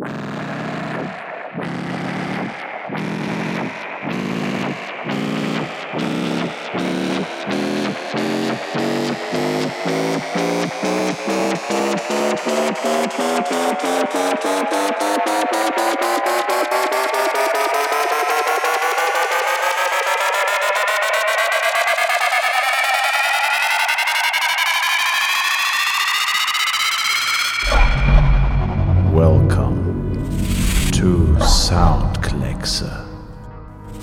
Welcome